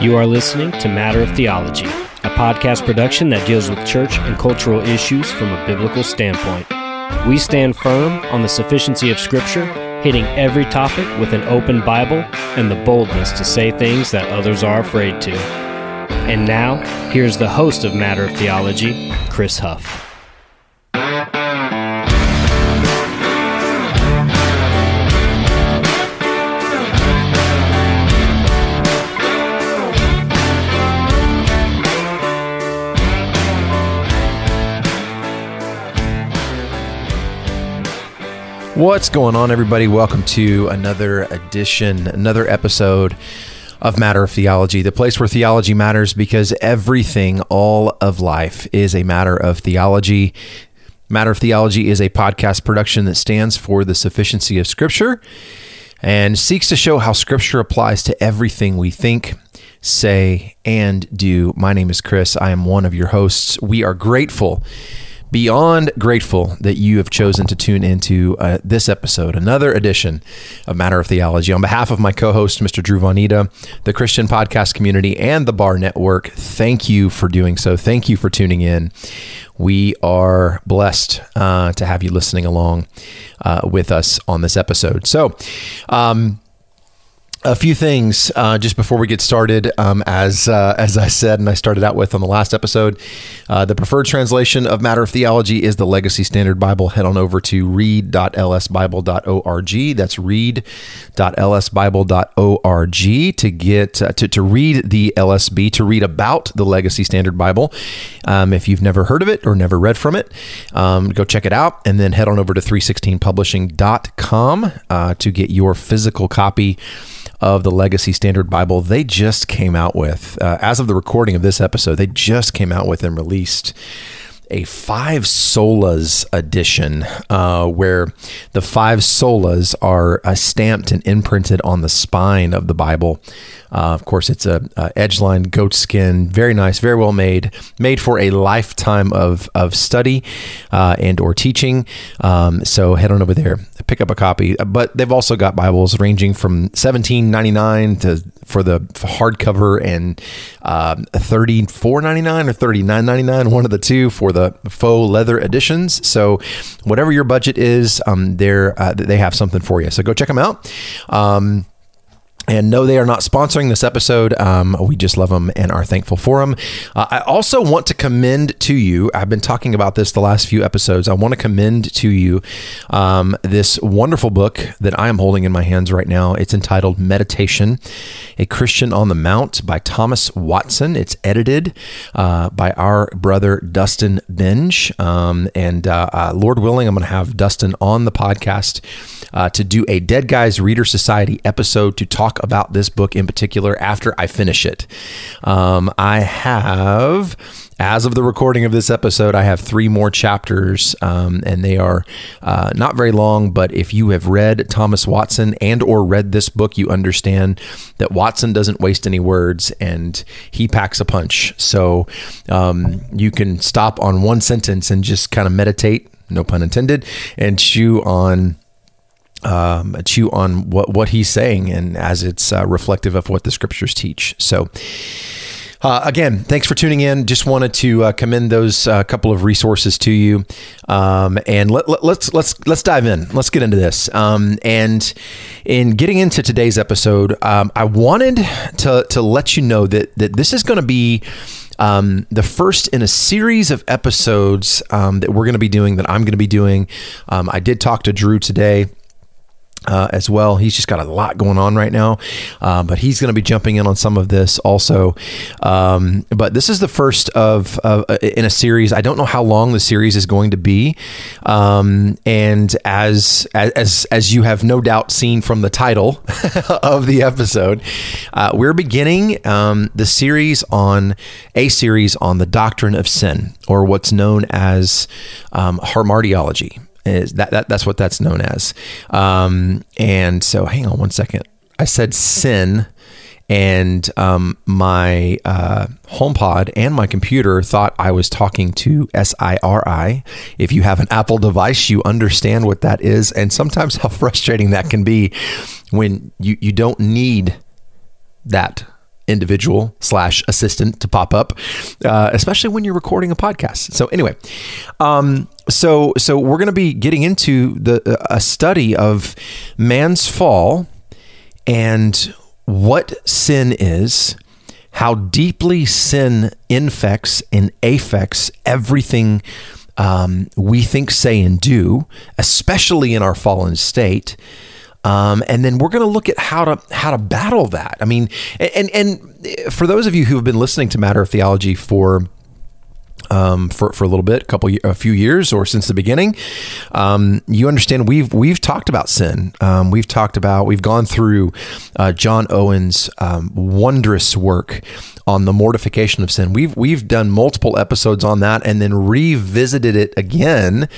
You are listening to Matter of Theology, a podcast production that deals with church and cultural issues from a biblical standpoint. We stand firm on the sufficiency of Scripture, hitting every topic with an open Bible and the boldness to say things that others are afraid to. And now, here's the host of Matter of Theology, Chris Huff. What's going on, everybody? Welcome to another edition, another episode of Matter of Theology, the place where theology matters because everything, all of life, is a matter of theology. Matter of Theology is a podcast production that stands for the sufficiency of Scripture and seeks to show how Scripture applies to everything we think, say, and do. My name is Chris. I am one of your hosts. We are grateful beyond grateful that you have chosen to tune into uh, this episode, another edition of Matter of Theology. On behalf of my co host, Mr. Drew Vonita, the Christian podcast community, and the Bar Network, thank you for doing so. Thank you for tuning in. We are blessed uh, to have you listening along uh, with us on this episode. So, um, a few things uh, just before we get started. Um, as uh, as I said, and I started out with on the last episode, uh, the preferred translation of Matter of Theology is the Legacy Standard Bible. Head on over to read.lsbible.org. That's read.lsbible.org to get uh, to, to read the LSB, to read about the Legacy Standard Bible. Um, if you've never heard of it or never read from it, um, go check it out, and then head on over to 316publishing.com uh, to get your physical copy of the Legacy Standard Bible they just came out with. Uh, as of the recording of this episode, they just came out with and released a five solas edition uh, where the five solas are uh, stamped and imprinted on the spine of the Bible. Uh, of course, it's a, a edge-line goat skin, very nice, very well made, made for a lifetime of of study uh, and or teaching. Um, so head on over there, pick up a copy. But they've also got Bibles ranging from seventeen ninety nine to for the hardcover and um, thirty four ninety nine or thirty nine ninety nine, one of the two for the faux leather editions. So whatever your budget is, um, they uh, they have something for you. So go check them out. Um, and no, they are not sponsoring this episode. Um, we just love them and are thankful for them. Uh, I also want to commend to you, I've been talking about this the last few episodes. I want to commend to you um, this wonderful book that I am holding in my hands right now. It's entitled Meditation, A Christian on the Mount by Thomas Watson. It's edited uh, by our brother Dustin Benge. Um, and uh, uh Lord willing, I'm going to have Dustin on the podcast uh, to do a Dead Guys Reader Society episode to talk about this book in particular after I finish it. Um, I have as of the recording of this episode, I have three more chapters, um, and they are uh, not very long. But if you have read Thomas Watson and or read this book, you understand that Watson doesn't waste any words, and he packs a punch. So um, you can stop on one sentence and just kind of meditate, no pun intended, and chew on um, chew on what what he's saying and as it's uh, reflective of what the scriptures teach. So. Uh, again, thanks for tuning in. Just wanted to uh, commend those uh, couple of resources to you, um, and let, let, let's let's let's dive in. Let's get into this. Um, and in getting into today's episode, um, I wanted to to let you know that that this is going to be um, the first in a series of episodes um, that we're going to be doing, that I'm going to be doing. Um, I did talk to Drew today uh, as well. He's just got a lot going on right now, uh, but he's going to be jumping in on some of this also. Um, but this is the first of uh, in a series. I don't know how long the series is going to be, um, and as as as you have no doubt seen from the title of the episode, uh, we're beginning um, the series on a series on the doctrine of sin, or what's known as um, hamartiology is that, that that's what that's known as. Um, and so, hang on one second. I said sin, and um, my uh, HomePod and my computer thought I was talking to SIRI. If you have an Apple device, you understand what that is, and sometimes how frustrating that can be when you you don't need that individual slash assistant to pop up, uh, especially when you're recording a podcast. So anyway, um, so so we're going to be getting into the a study of man's fall and what sin is, how deeply sin infects and affects everything um, we think, say, and do, especially in our fallen state. Um, and then we're going to look at how to how to battle that. I mean, and and for those of you who have been listening to Matter of Theology for um, for, for a little bit, a couple, a few years, or since the beginning, um, you understand we've we've talked about sin. Um, we've talked about we've gone through uh, John Owen's um, wondrous work on the mortification of sin. We've we've done multiple episodes on that, and then revisited it again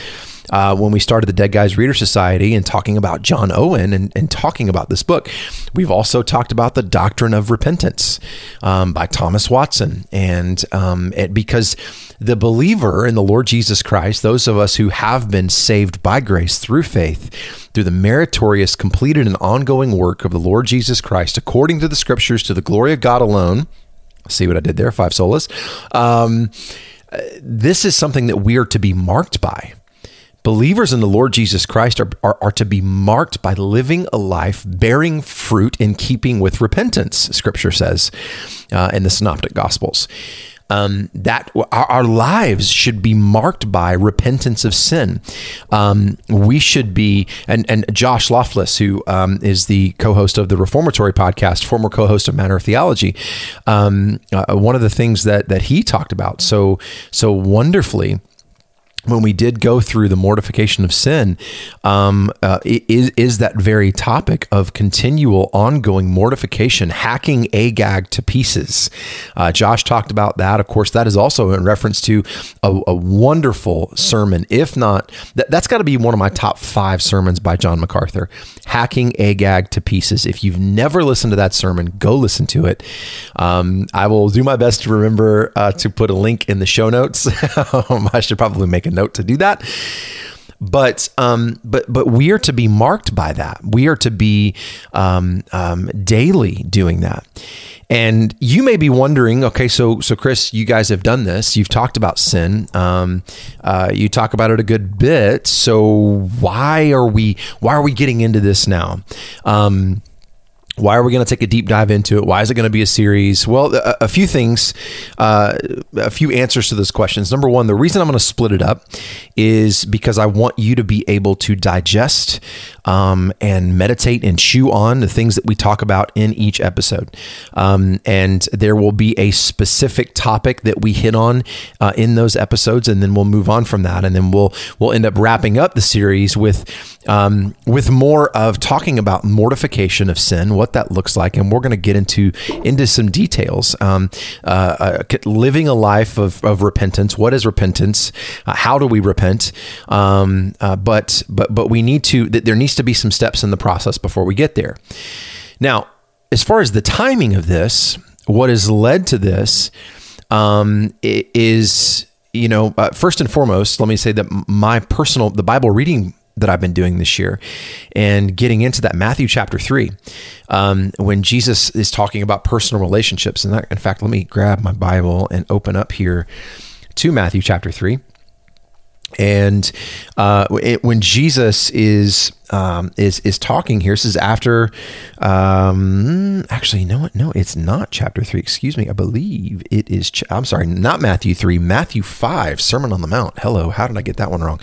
uh, when we started the Dead Guys Reader Society and talking about John Owen and, and talking about this book. We've also talked about the Doctrine of Repentance um, by Thomas Watson, and um, it, because the believer in the Lord Jesus Christ, those of us who have been saved by grace through faith, through the meritorious, completed, and ongoing work of the Lord Jesus Christ, according to the Scriptures, to the glory of God alone. See what I did there? Five solas. Um, this is something that we are to be marked by believers in the Lord Jesus Christ are, are, are, to be marked by living a life bearing fruit in keeping with repentance, scripture says uh, in the Synoptic Gospels. Um, that our, our, lives should be marked by repentance of sin. Um, we should be, and, and Josh Lofless, who um, is the co-host of the Reformatory podcast, former co-host of Matter of Theology, um, uh, one of the things that that he talked about so so wonderfully when we did go through the mortification of sin, um, uh, is, is that very topic of continual, ongoing mortification, hacking Agag to pieces. Uh, Josh talked about that. Of course, that is also in reference to a, a wonderful sermon. If not, that, that's got to be one of my top five sermons by John MacArthur, Hacking Agag to Pieces. If you've never listened to that sermon, go listen to it. Um, I will do my best to remember uh, to put a link in the show notes. I should probably make a note to do that but um, but but we are to be marked by that. We are to be um, um, daily doing that. And you may be wondering, okay, so so Chris, you guys have done this. You've talked about sin. Um, uh, you talk about it a good bit. So why are we why are we getting into this now? Um, why are we going to take a deep dive into it? Why is it going to be a series? Well, a, a few things, uh, a few answers to those questions. Number one, the reason I'm going to split it up is because I want you to be able to digest um, and meditate and chew on the things that we talk about in each episode. Um, and there will be a specific topic that we hit on uh, in those episodes, and then we'll move on from that, and then we'll we'll end up wrapping up the series with um, with more of talking about mortification of sin, what that looks like, and we're going to get into into some details. Um, uh, uh, living a life of, of repentance. What is repentance? Uh, how do we repent? Um, uh, but but but we need to. That there needs to be some steps in the process before we get there. Now, as far as the timing of this, what has led to this um, is you know uh, first and foremost. Let me say that my personal the Bible reading that I've been doing this year and getting into that Matthew chapter 3 um, when Jesus is talking about personal relationships. And that, in fact, let me grab my Bible and open up here to Matthew chapter 3. And uh, it, when Jesus is um, is is talking here. This is after, um, actually, what? No, it's not chapter three. Excuse me. I believe it is. I'm sorry, not Matthew three. Matthew five. Sermon on the Mount. Hello. How did I get that one wrong?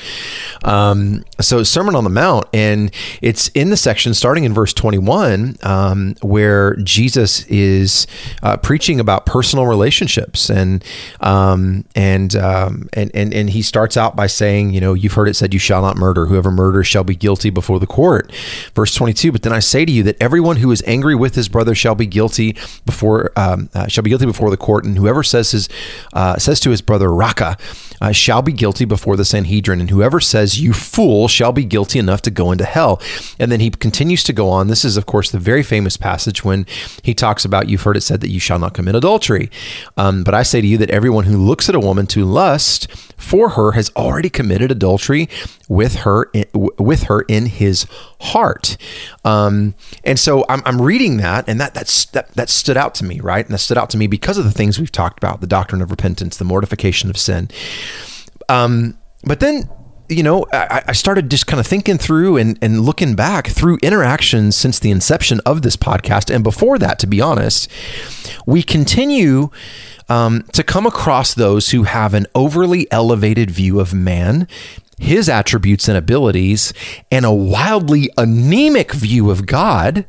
Um, so Sermon on the Mount, and it's in the section starting in verse 21, um, where Jesus is uh, preaching about personal relationships, and um, and um, and and and he starts out by saying, you know, you've heard it said, "You shall not murder. Whoever murders shall be guilty before." The court. Verse 22, but then I say to you that everyone who is angry with his brother shall be guilty before um, uh, shall be guilty before the court, and whoever says his uh, says to his brother Raca uh, shall be guilty before the Sanhedrin, and whoever says you fool shall be guilty enough to go into hell. And then he continues to go on. This is of course the very famous passage when he talks about you've heard it said that you shall not commit adultery. Um, but I say to you that everyone who looks at a woman to lust for her has already committed adultery with her with her in his heart. Um, and so I'm, I'm reading that and that that's that, that stood out to me right? And that stood out to me because of the things we've talked about the doctrine of repentance the mortification of sin. Um, but then you know, I, I, started just kind of thinking through and, and looking back through interactions since the inception of this podcast. And before that, to be honest, we continue um, to come across those who have an overly elevated view of man, his attributes and abilities, and a wildly anemic view of God,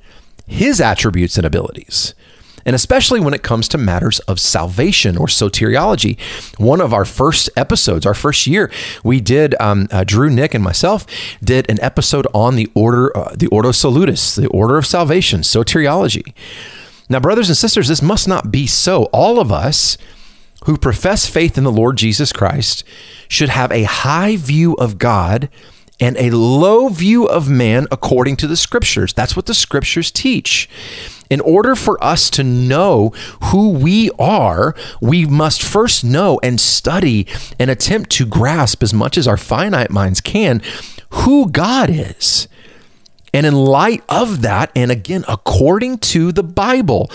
his attributes and abilities and especially when it comes to matters of salvation or soteriology. One of our first episodes, our first year, we did, um, uh, Drew, Nick, and myself did an episode on the order, uh, the Ordo Salutis, the order of salvation, soteriology. Now, brothers and sisters, this must not be so. All of us who profess faith in the Lord Jesus Christ should have a high view of God and a low view of man according to the scriptures. That's what the scriptures teach. In order for us to know who we are, we must first know and study and attempt to grasp as much as our finite minds can who God is. And in light of that, and again, according to the Bible,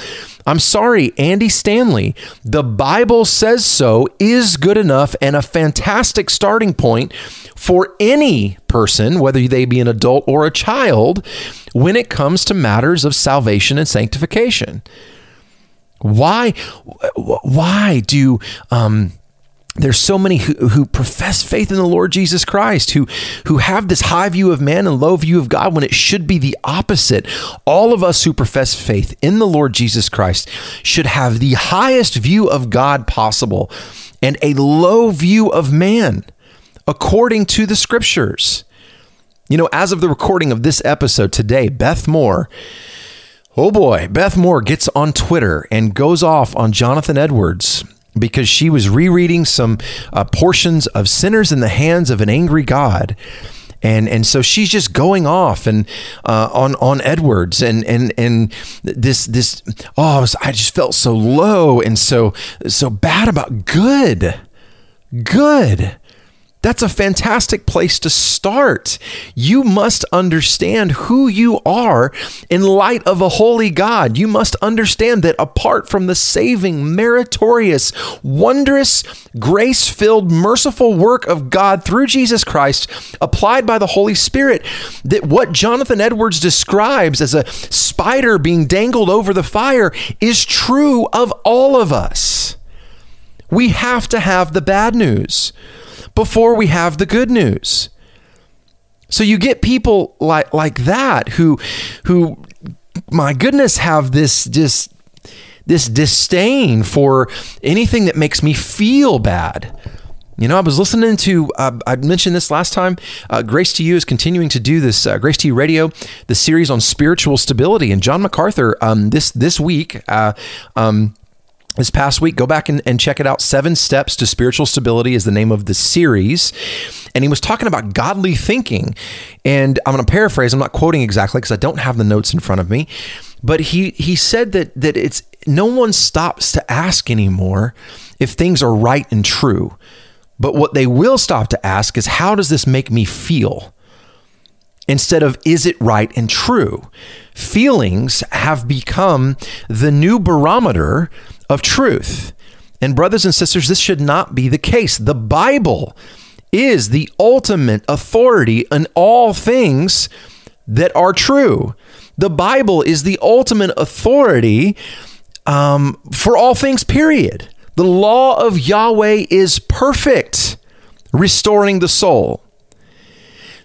I'm sorry, Andy Stanley, the Bible says so is good enough and a fantastic starting point for any person, whether they be an adult or a child, when it comes to matters of salvation and sanctification. Why, why do, um, there's so many who, who profess faith in the Lord Jesus Christ, who, who have this high view of man and low view of God when it should be the opposite. All of us who profess faith in the Lord Jesus Christ should have the highest view of God possible and a low view of man according to the scriptures. You know, as of the recording of this episode today, Beth Moore, oh boy, Beth Moore gets on Twitter and goes off on Jonathan Edwards because she was rereading some uh, portions of Sinners in the Hands of an Angry God. And, and so she's just going off and uh, on on Edwards and and and this this oh I just felt so low and so so bad about good good that's a fantastic place to start. You must understand who you are in light of a holy God. You must understand that apart from the saving, meritorious, wondrous, grace filled, merciful work of God through Jesus Christ, applied by the Holy Spirit, that what Jonathan Edwards describes as a spider being dangled over the fire is true of all of us. We have to have the bad news before we have the good news. So you get people like like that who who my goodness have this this this disdain for anything that makes me feel bad. You know, I was listening to, uh, I mentioned this last time. Uh, Grace to You is continuing to do this, uh, Grace to You Radio, the series on spiritual stability. And John MacArthur, um, this this week, uh, um, this past week. Go back and, and, check it out. Seven Steps to Spiritual Stability is the name of the series. And he was talking about godly thinking. And I'm going to paraphrase, I'm not quoting exactly because I don't have the notes in front of me. But he, he said that, that it's no one stops to ask anymore if things are right and true. But what they will stop to ask is, how does this make me feel? Instead of, is it right and true? Feelings have become the new barometer of truth. And, brothers and sisters, this should not be the case. The Bible is the ultimate authority in all things that are true. The Bible is the ultimate authority um, for all things, period. The law of Yahweh is perfect, restoring the soul.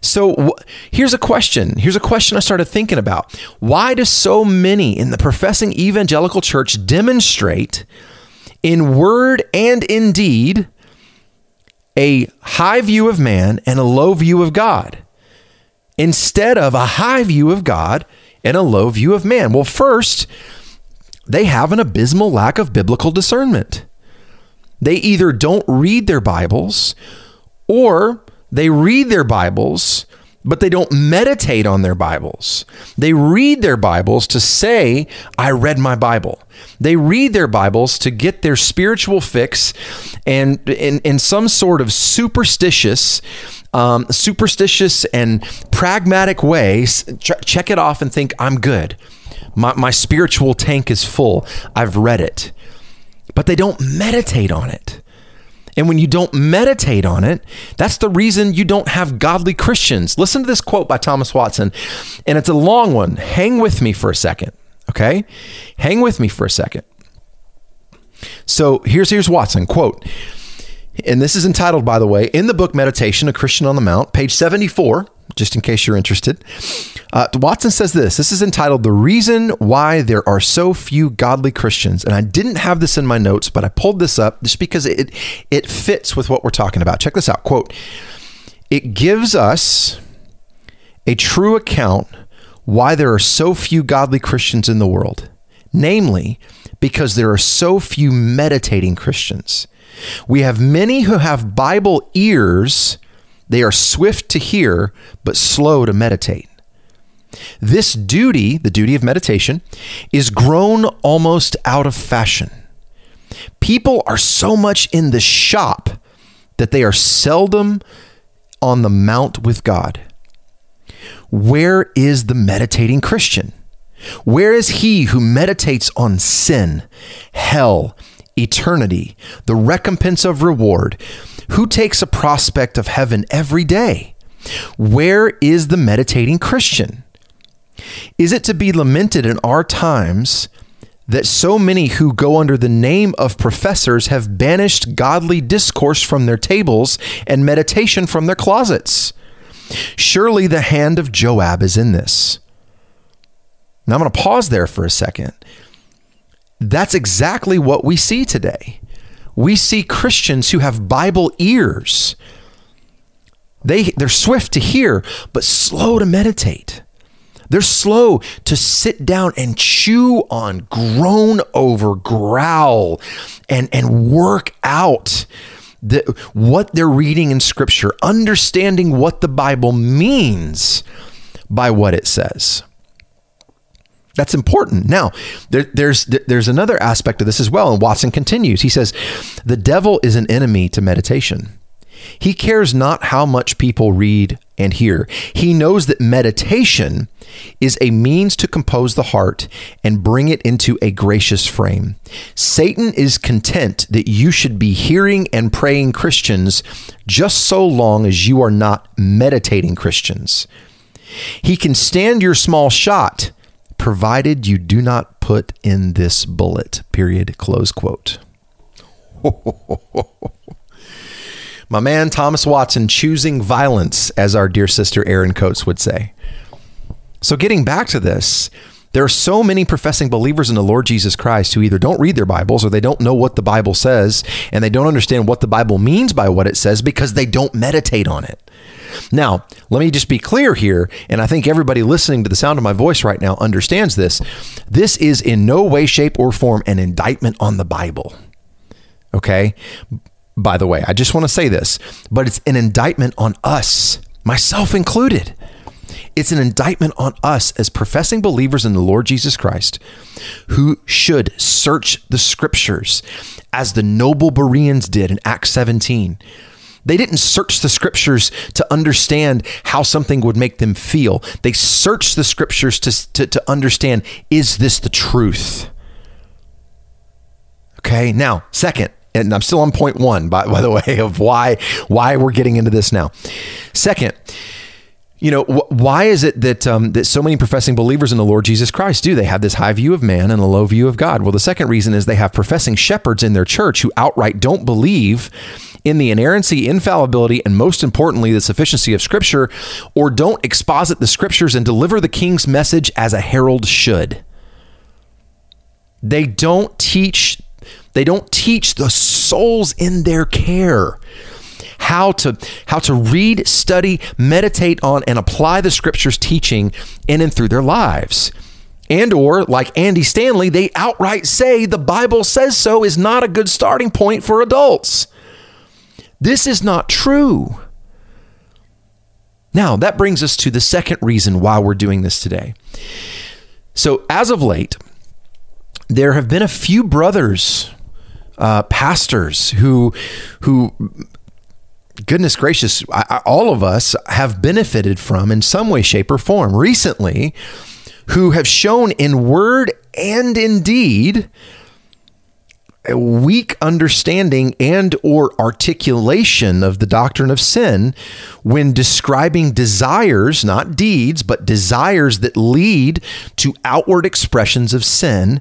So wh- here's a question. Here's a question I started thinking about. Why do so many in the professing evangelical church demonstrate in word and in deed a high view of man and a low view of God instead of a high view of God and a low view of man? Well, first, they have an abysmal lack of biblical discernment. They either don't read their Bibles or they read their Bibles, but they don't meditate on their Bibles. They read their Bibles to say, I read my Bible. They read their Bibles to get their spiritual fix and in, some sort of superstitious, um, superstitious and pragmatic way, ch- check it off and think, I'm good. My, my spiritual tank is full. I've read it. But they don't meditate on it. And when you don't meditate on it, that's the reason you don't have godly Christians. Listen to this quote by Thomas Watson, and it's a long one. Hang with me for a second, okay? Hang with me for a second. So here's here's Watson quote, and this is entitled, by the way, in the book Meditation: A Christian on the Mount, page 74 just in case you're interested. Uh, Watson says this. This is entitled The Reason Why There Are So Few Godly Christians. And I didn't have this in my notes, but I pulled this up just because it, it fits with what we're talking about. Check this out. Quote It gives us a true account why there are so few godly Christians in the world, namely, because there are so few meditating Christians. We have many who have Bible ears they are swift to hear, but slow to meditate. This duty, the duty of meditation, is grown almost out of fashion. People are so much in the shop that they are seldom on the mount with God. Where is the meditating Christian? Where is he who meditates on sin, hell, eternity, the recompense of reward, who takes a prospect of heaven every day? Where is the meditating Christian? Is it to be lamented in our times that so many who go under the name of professors have banished godly discourse from their tables and meditation from their closets? Surely the hand of Joab is in this. Now I'm going to pause there for a second. That's exactly what we see today we see Christians who have Bible ears. They, they're swift to hear, but slow to meditate. They're slow to sit down and chew on, groan over, growl, and, and work out the, what they're reading in Scripture, understanding what the Bible means by what it says. That's important. Now, there, there's there's another aspect of this as well, and Watson continues. He says, "The devil is an enemy to meditation. He cares not how much people read and hear. He knows that meditation is a means to compose the heart and bring it into a gracious frame. Satan is content that you should be hearing and praying Christians just so long as you are not meditating Christians. He can stand your small shot." Provided you do not put in this bullet, period, close quote. My man Thomas Watson choosing violence, as our dear sister Erin Coates would say. So, getting back to this, there are so many professing believers in the Lord Jesus Christ who either don't read their Bibles or they don't know what the Bible says and they don't understand what the Bible means by what it says because they don't meditate on it. Now, let me just be clear here, and I think everybody listening to the sound of my voice right now understands this. This is in no way, shape, or form an indictment on the Bible. Okay? By the way, I just want to say this, but it's an indictment on us, myself included. It's an indictment on us as professing believers in the Lord Jesus Christ who should search the scriptures as the noble Bereans did in Acts 17 they didn't search the scriptures to understand how something would make them feel. They searched the scriptures to, to, to understand is this the truth? Okay, now, second, and I'm still on point one, by, by the way, of why why we're getting into this now. Second, you know wh- why is it that um, that so many professing believers in the Lord Jesus Christ do they have this high view of man and a low view of God? Well, the second reason is they have professing shepherds in their church who outright don't believe in the inerrancy, infallibility, and most importantly, the sufficiency of Scripture, or don't exposit the Scriptures and deliver the King's message as a herald should. They don't teach. They don't teach the souls in their care how to how to read, study, meditate on, and apply the Scriptures teaching in and through their lives and or like Andy Stanley, they outright say the Bible says so is not a good starting point for adults. This is not true. Now, that brings us to the second reason why we're doing this today. So, as of late, there have been a few brothers, uh, pastors, who, who goodness gracious, I, I, all of us have benefited from in some way, shape, or form recently who have shown in word and in deed a weak understanding and or articulation of the doctrine of sin when describing desires not deeds but desires that lead to outward expressions of sin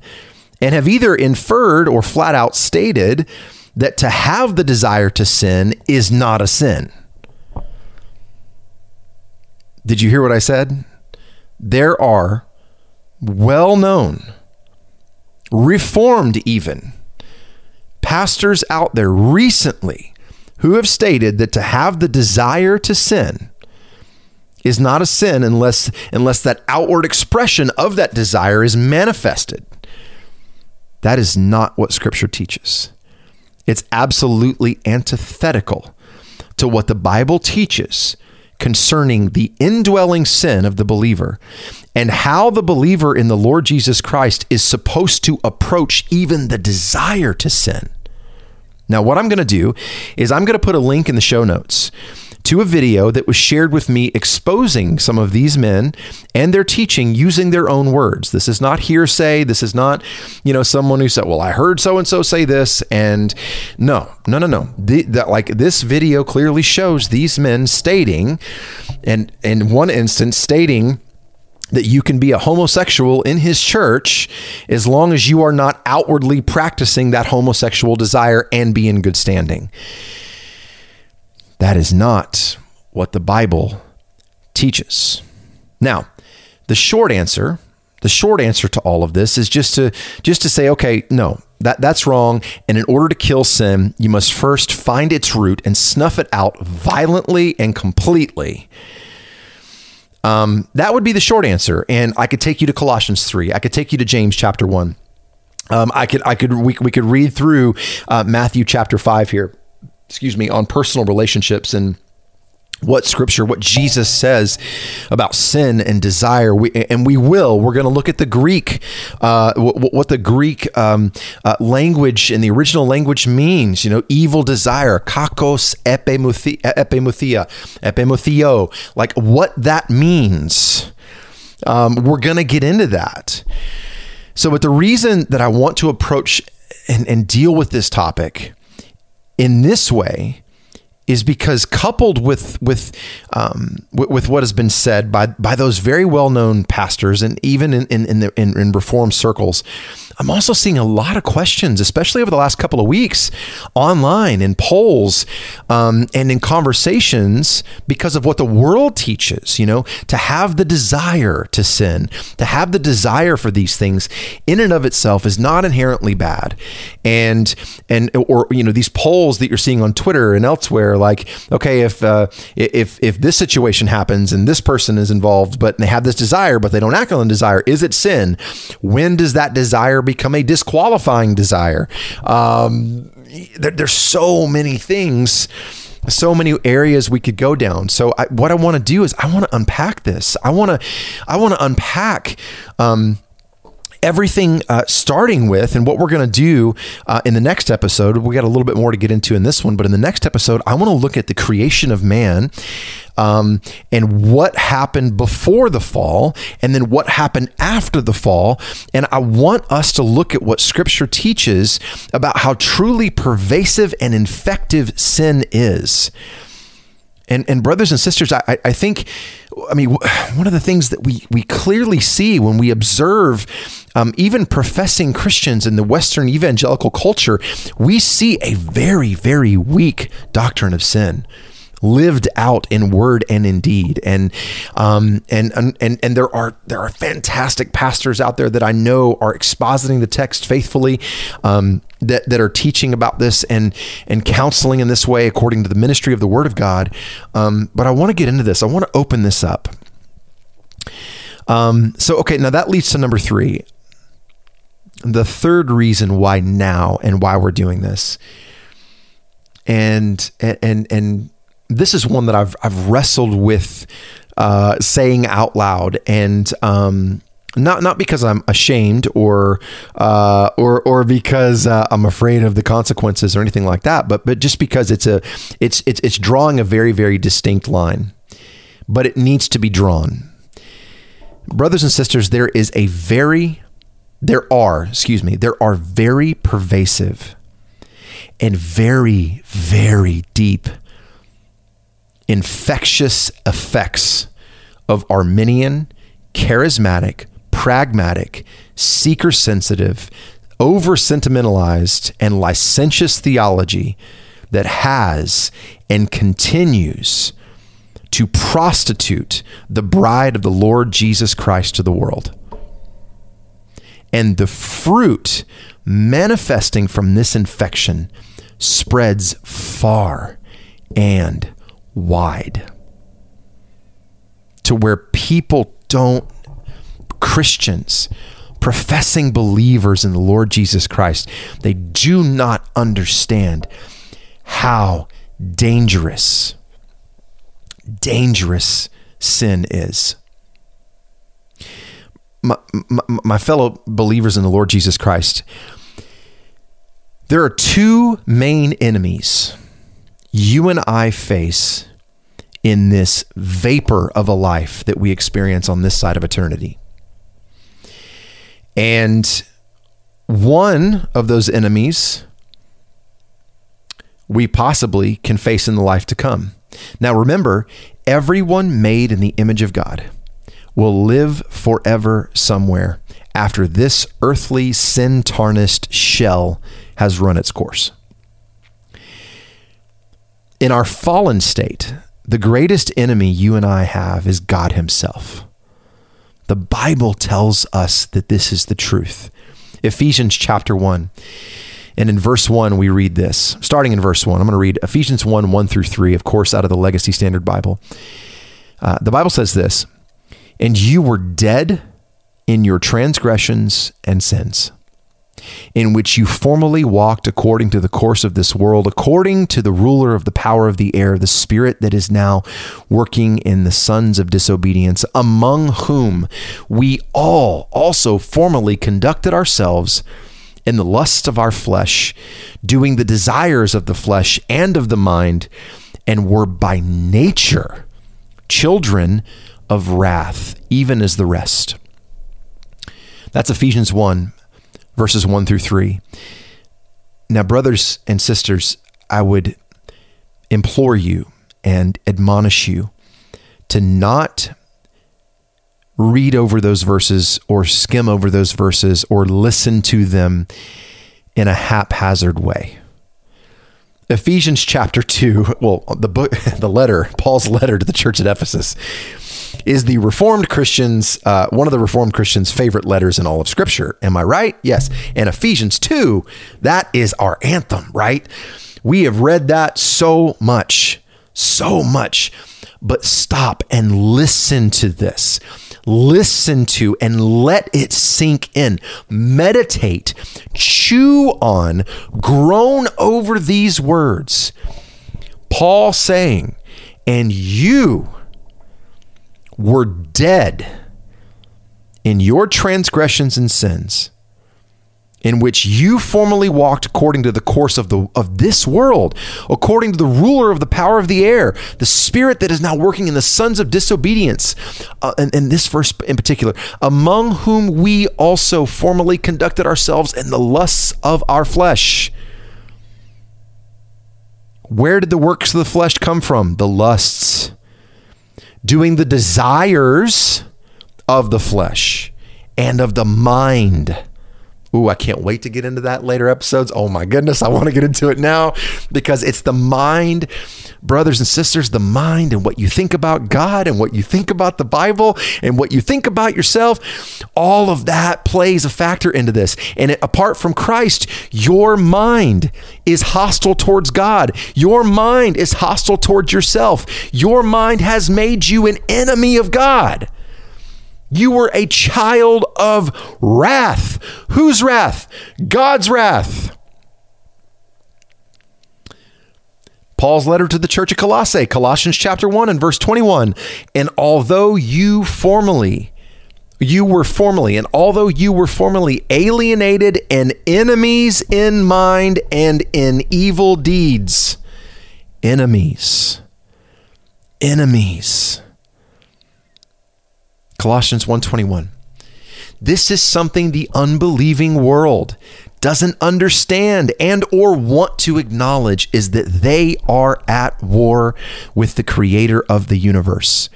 and have either inferred or flat out stated that to have the desire to sin is not a sin. Did you hear what i said? There are well known reformed even pastors out there recently who have stated that to have the desire to sin is not a sin unless unless that outward expression of that desire is manifested. That is not what scripture teaches. It's absolutely antithetical to what the Bible teaches concerning the indwelling sin of the believer and how the believer in the Lord Jesus Christ is supposed to approach even the desire to sin. Now, what I'm going to do is I'm going to put a link in the show notes to a video that was shared with me exposing some of these men and their teaching using their own words. This is not hearsay. This is not, you know, someone who said, "Well, I heard so and so say this," and no, no, no, no. The, that like this video clearly shows these men stating, and in one instance stating that you can be a homosexual in his church as long as you are not outwardly practicing that homosexual desire and be in good standing. That is not what the Bible teaches. Now, the short answer, the short answer to all of this is just to just to say, okay, no, that that's wrong. And in order to kill sin, you must first find its root and snuff it out violently and completely. Um, that would be the short answer. And I could take you to Colossians three. I could take you to James chapter one. Um, I could I could we, we could read through uh, Matthew chapter five here excuse me, on personal relationships and what scripture, what Jesus says about sin and desire. We, and we will, we're going to look at the Greek, uh, what, what, the Greek um, uh, language and the original language means, you know, evil desire, kakos epimuthia, epimuthia, epimuthio, like what that means. Um, we're going to get into that. So, but the reason that I want to approach and, and deal with this topic in this way is because coupled with with um, with, with, what has been said by by those very well known pastors and even in in in, the, in in reform circles, I'm also seeing a lot of questions, especially over the last couple of weeks, online in polls um, and in conversations because of what the world teaches. You know, to have the desire to sin, to have the desire for these things, in and of itself is not inherently bad, and and or you know these polls that you're seeing on Twitter and elsewhere like, okay, if uh, if if this situation happens and this person is involved, but they have this desire, but they don't act on the desire, is it sin? When does that desire become a disqualifying desire? Um, there, there's so many things so many areas we could go down. So I, what I want to do is I want to unpack this. I want to I want to unpack um, everything uh, starting with, and what we're going to do uh, in the next episode, we got a little bit more to get into in this one, but in the next episode, I want to look at the creation of man um, and what happened before the fall, and then what happened after the fall. And I want us to look at what scripture teaches about how truly pervasive and infective sin is. And, and brothers and sisters, I, I think, I mean, one of the things that we, we clearly see when we observe um, even professing Christians in the Western evangelical culture, we see a very, very weak doctrine of sin lived out in word and in deed. And um, and and and there are there are fantastic pastors out there that I know are expositing the text faithfully. Um, that, that are teaching about this and and counseling in this way according to the ministry of the Word of God. Um, but I want to get into this. I want to open this up. Um, so okay, now that leads to number three. The third reason why now and why we're doing this, and and and this is one that I've I've wrestled with uh, saying out loud and um, not not because I'm ashamed or uh, or or because uh, I'm afraid of the consequences or anything like that, but but just because it's a it's it's it's drawing a very very distinct line, but it needs to be drawn. Brothers and sisters, there is a very there are excuse me there are very pervasive and very very deep infectious effects of Arminian charismatic pragmatic, seeker sensitive, over sentimentalized, and licentious theology that has and continues to prostitute the bride of the Lord Jesus Christ to the world. And the fruit manifesting from this infection spreads far and wide to where people don't Christians, professing believers in the Lord Jesus Christ, they do not understand how dangerous, dangerous sin is. My, my, my, fellow believers in the Lord Jesus Christ, there are two main enemies you and I face in this vapor of a life that we experience on this side of eternity. And one of those enemies we possibly can face in the life to come. Now, remember, everyone made in the image of God will live forever somewhere after this earthly, sin tarnished shell has run its course. In our fallen state, the greatest enemy you and I have is God Himself. The Bible tells us that this is the truth. Ephesians chapter 1. And in verse 1, we read this. Starting in verse 1, I'm going to read Ephesians 1 1 through 3, of course, out of the Legacy Standard Bible. Uh, the Bible says this And you were dead in your transgressions and sins in which you formerly walked according to the course of this world, according to the ruler of the power of the air, the spirit that is now working in the sons of disobedience, among whom we all also formerly conducted ourselves in the lusts of our flesh, doing the desires of the flesh and of the mind, and were by nature children of wrath, even as the rest. That's Ephesians 1, verses 1 through 3. Now, brothers and sisters, I would implore you and admonish you to not read over those verses or skim over those verses or listen to them in a haphazard way. Ephesians chapter 2, well, the book, the letter, Paul's letter to the church at Ephesus is the Reformed Christians, uh, one of the Reformed Christians' favorite letters in all of Scripture. Am I right? Yes. And Ephesians 2, that is our anthem, right? We have read that so much, so much. But stop and listen to this. Listen to and let it sink in. Meditate, chew on, groan over these words. Paul saying, and you, were dead in your transgressions and sins, in which you formerly walked according to the course of the of this world, according to the ruler of the power of the air, the spirit that is now working in the sons of disobedience. Uh, and, and this verse in particular, among whom we also formerly conducted ourselves in the lusts of our flesh. Where did the works of the flesh come from? The lusts doing the desires of the flesh and of the mind. Ooh, I can't wait to get into that later episodes. Oh my goodness, I want to get into it now because it's the mind, brothers and sisters, the mind and what you think about God and what you think about the Bible and what you think about yourself. All of that plays a factor into this. And it, apart from Christ, your mind is hostile towards God. Your mind is hostile towards yourself. Your mind has made you an enemy of God. You were a child of wrath. Whose wrath? God's wrath. Paul's letter to the church of Colossae, Colossians chapter 1 and verse 21. And although you formerly you were formerly, and although you were formerly alienated and enemies in mind and in evil deeds, enemies, enemies. Colossians 121. This is something the unbelieving world doesn't understand and or want to acknowledge is that they are at war with the creator of the universe.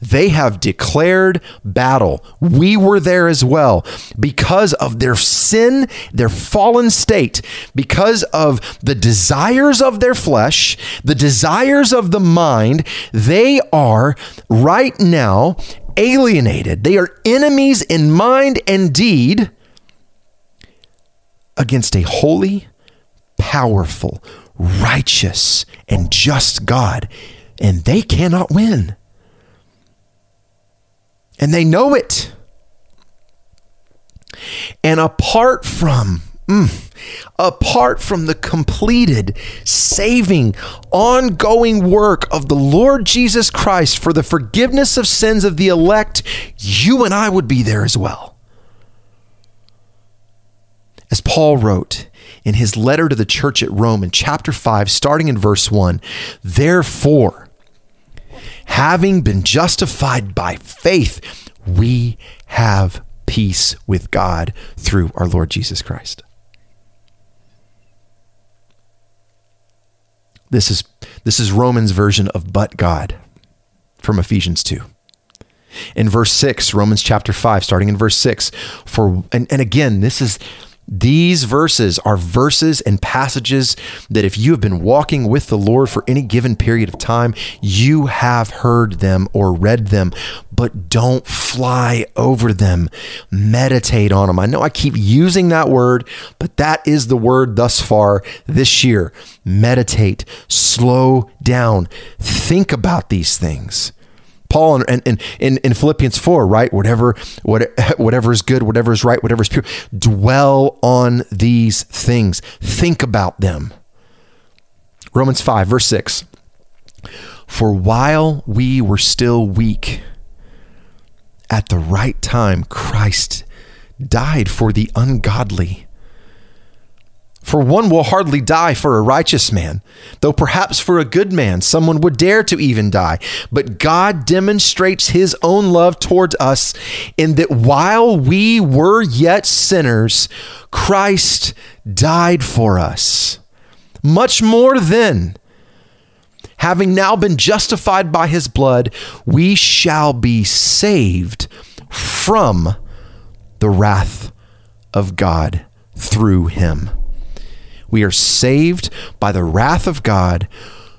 They have declared battle. We were there as well because of their sin, their fallen state, because of the desires of their flesh, the desires of the mind. They are right now alienated. They are enemies in mind and deed against a holy, powerful, righteous, and just God, and they cannot win. And they know it. And apart from, mm, apart from the completed, saving, ongoing work of the Lord Jesus Christ for the forgiveness of sins of the elect, you and I would be there as well. As Paul wrote in his letter to the church at Rome in chapter 5, starting in verse 1, therefore, having been justified by faith, we have peace with God through our Lord Jesus Christ. This is this is Romans version of but God from Ephesians 2. In verse 6, Romans chapter 5, starting in verse 6, for and, and again, this is these verses are verses and passages that if you have been walking with the Lord for any given period of time, you have heard them or read them, but don't fly over them. Meditate on them. I know I keep using that word, but that is the word thus far this year. Meditate, slow down, think about these things. Paul in, in, in, in Philippians 4, right? Whatever, what, whatever is good, whatever is right, whatever is pure, dwell on these things. Think about them. Romans 5, verse 6. For while we were still weak, at the right time, Christ died for the ungodly. For one will hardly die for a righteous man, though perhaps for a good man someone would dare to even die. But God demonstrates his own love towards us in that while we were yet sinners, Christ died for us. Much more then, having now been justified by his blood, we shall be saved from the wrath of God through him. We are saved by the wrath of God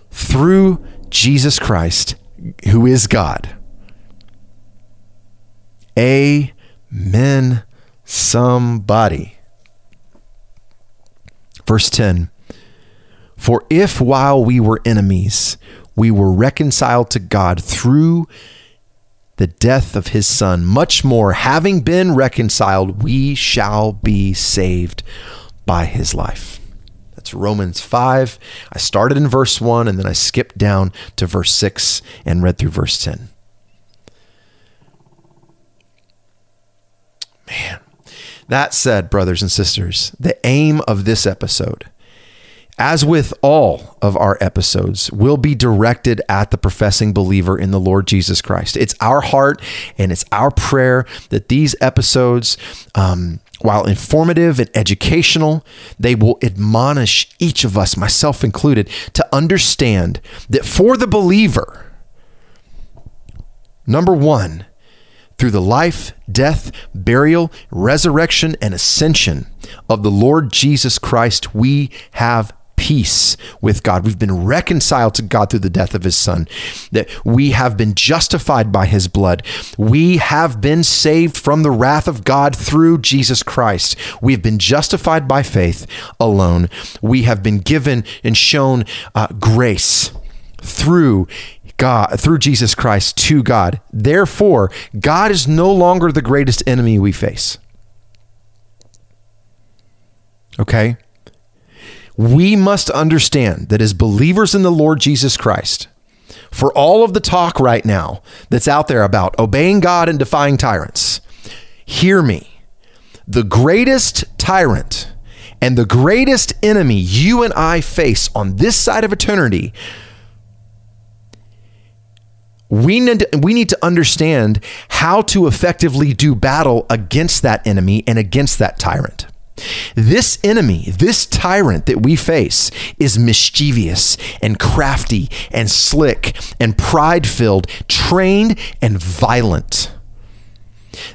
through Jesus Christ, who is God. Amen. Somebody. Verse 10 For if while we were enemies, we were reconciled to God through the death of his Son, much more, having been reconciled, we shall be saved by his life. That's Romans 5. I started in verse 1 and then I skipped down to verse 6 and read through verse 10. Man. That said, brothers and sisters, the aim of this episode, as with all of our episodes, will be directed at the professing believer in the Lord Jesus Christ. It's our heart and it's our prayer that these episodes um, while informative and educational, they will admonish each of us, myself included, to understand that for the believer, number one, through the life, death, burial, resurrection, and ascension of the Lord Jesus Christ, we have peace with God. We've been reconciled to God through the death of his son, that we have been justified by his blood. We have been saved from the wrath of God through Jesus Christ. We have been justified by faith alone. We have been given and shown uh, grace through God through Jesus Christ to God. Therefore, God is no longer the greatest enemy we face. Okay? We must understand that as believers in the Lord Jesus Christ, for all of the talk right now that's out there about obeying God and defying tyrants, Hear me. The greatest tyrant and the greatest enemy you and I face on this side of eternity we need, to, we need to understand how to effectively do battle against that enemy and against that tyrant. This enemy, this tyrant that we face, is mischievous and crafty and slick and pride filled, trained and violent.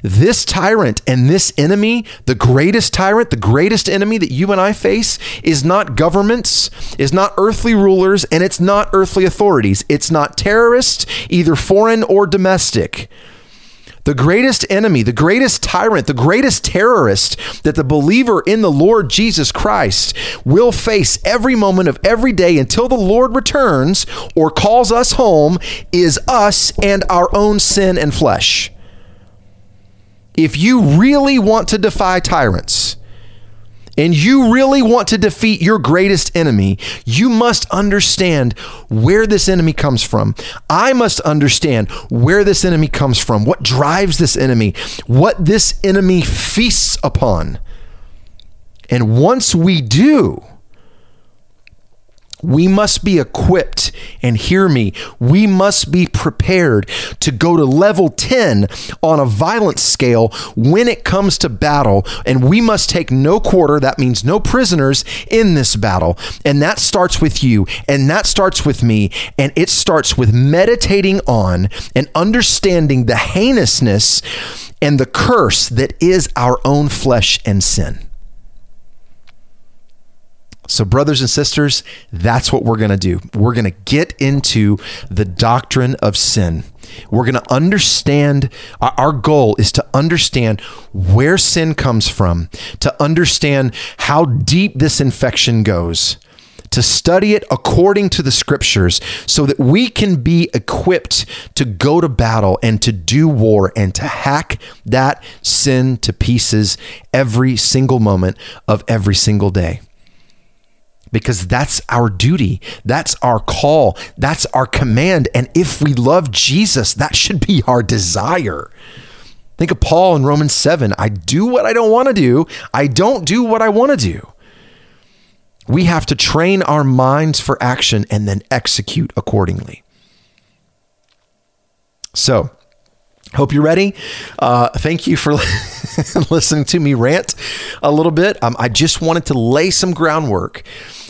This tyrant and this enemy, the greatest tyrant, the greatest enemy that you and I face, is not governments, is not earthly rulers, and it's not earthly authorities. It's not terrorists, either foreign or domestic. The greatest enemy, the greatest tyrant, the greatest terrorist that the believer in the Lord Jesus Christ will face every moment of every day until the Lord returns or calls us home is us and our own sin and flesh. If you really want to defy tyrants, and you really want to defeat your greatest enemy, you must understand where this enemy comes from. I must understand where this enemy comes from, what drives this enemy, what this enemy feasts upon. And once we do, we must be equipped and hear me. We must be prepared to go to level 10 on a violence scale when it comes to battle. And we must take no quarter. That means no prisoners in this battle. And that starts with you. And that starts with me. And it starts with meditating on and understanding the heinousness and the curse that is our own flesh and sin. So, brothers and sisters, that's what we're going to do. We're going to get into the doctrine of sin. We're going to understand, our goal is to understand where sin comes from, to understand how deep this infection goes, to study it according to the scriptures so that we can be equipped to go to battle and to do war and to hack that sin to pieces every single moment of every single day because that's our duty. That's our call. That's our command. And if we love Jesus, that should be our desire. Think of Paul in Romans 7 I do what I don't want to do, I don't do what I want to do. We have to train our minds for action and then execute accordingly. So, Hope you're ready. Uh, thank you for listening to me rant a little bit. Um, I just wanted to lay some groundwork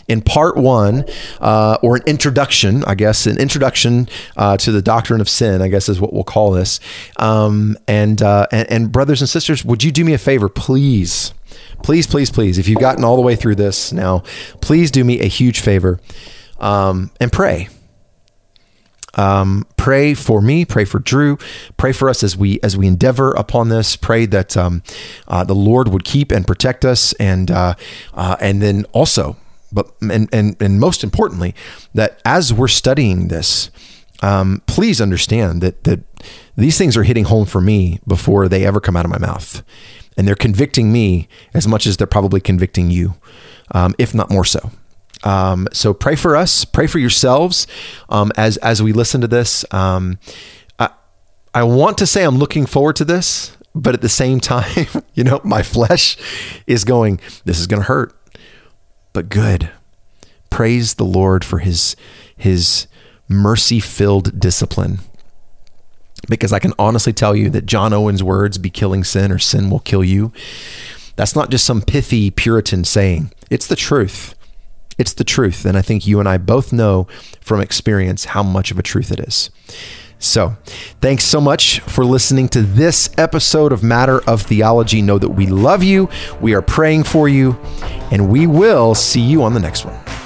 in part one, uh, or an introduction, I guess, an introduction uh, to the doctrine of sin, I guess is what we'll call this. Um, and, uh, and, and brothers and sisters, would you do me a favor, please? Please, please, please, if you've gotten all the way through this now, please do me a huge favor um, and pray. Um, pray for me, pray for Drew, pray for us as we as we endeavor upon this. Pray that um, uh, the Lord would keep and protect us, and uh, uh, and then also but and and and most importantly, that as we're studying this, um, please understand that that these things are hitting home for me before they ever come out of my mouth, and they're convicting me as much as they're probably convicting you, um, if not more so. Um, so pray for us, pray for yourselves um, as as we listen to this. Um, I I want to say I'm looking forward to this, but at the same time, you know, my flesh is going. This is going to hurt but good. Praise the Lord for his his mercy-filled discipline. Because I can honestly tell you that John Owen's words be killing sin or sin will kill you. That's not just some pithy Puritan saying. It's the truth. It's the truth. And I think you and I both know from experience how much of a truth it is. So, thanks so much for listening to this episode of Matter of Theology. Know that we love you, we are praying for you, and we will see you on the next one.